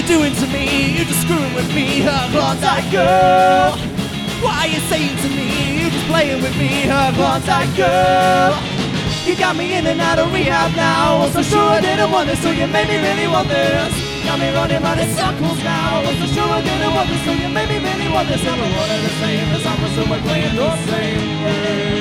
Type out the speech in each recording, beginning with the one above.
you doing to me? You're just screwing with me, her Klondyke girl. Why are you saying to me? You're just playing with me, her Klondyke girl. You got me in and out of rehab now. Was so sure I didn't want this, so you made me really want this. Got me running round in circles now. Was so sure I didn't want this, so you made me really want this. One of the same as I'm assuming playing the same game.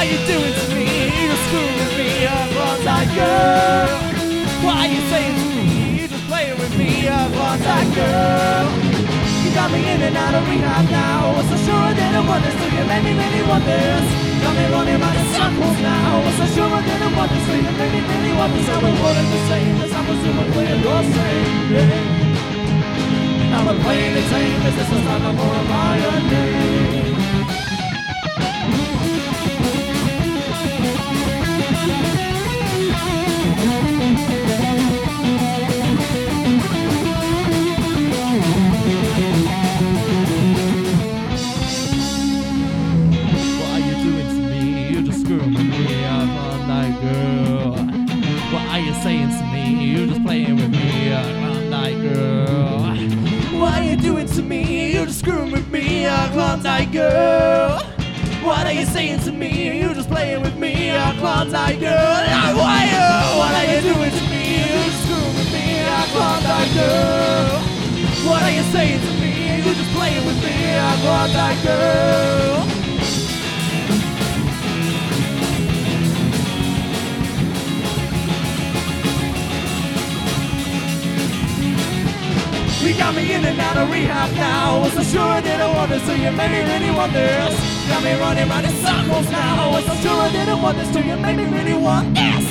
Why you doing to me? You're screwing with me, a Klondyke girl. Why you saying to me? You're just playing with me, a Klondyke girl. You got me in and out of rehab now. Was so sure I didn't want this, so you made me really want this. Got me running in circles now. Was so sure I didn't want this, so you made me really want this. One the same as I'm assuming playing your same game. I'm playing the same as this is not a more of my name. To me? You're just screwing with me, I'm Klondyke girl. What are you saying to me? You're just playing with me, I'm Klondyke girl. Why you? What are you doing to me? You're just screwing with me, I'm Klondyke girl. What are you saying to me? You're just playing with me, I'm Klondyke girl. You got me in and out of rehab now. Was so sure I didn't want this, so you made want this. Got me running round in circles now. Was so sure I didn't want this, so you made me really want this.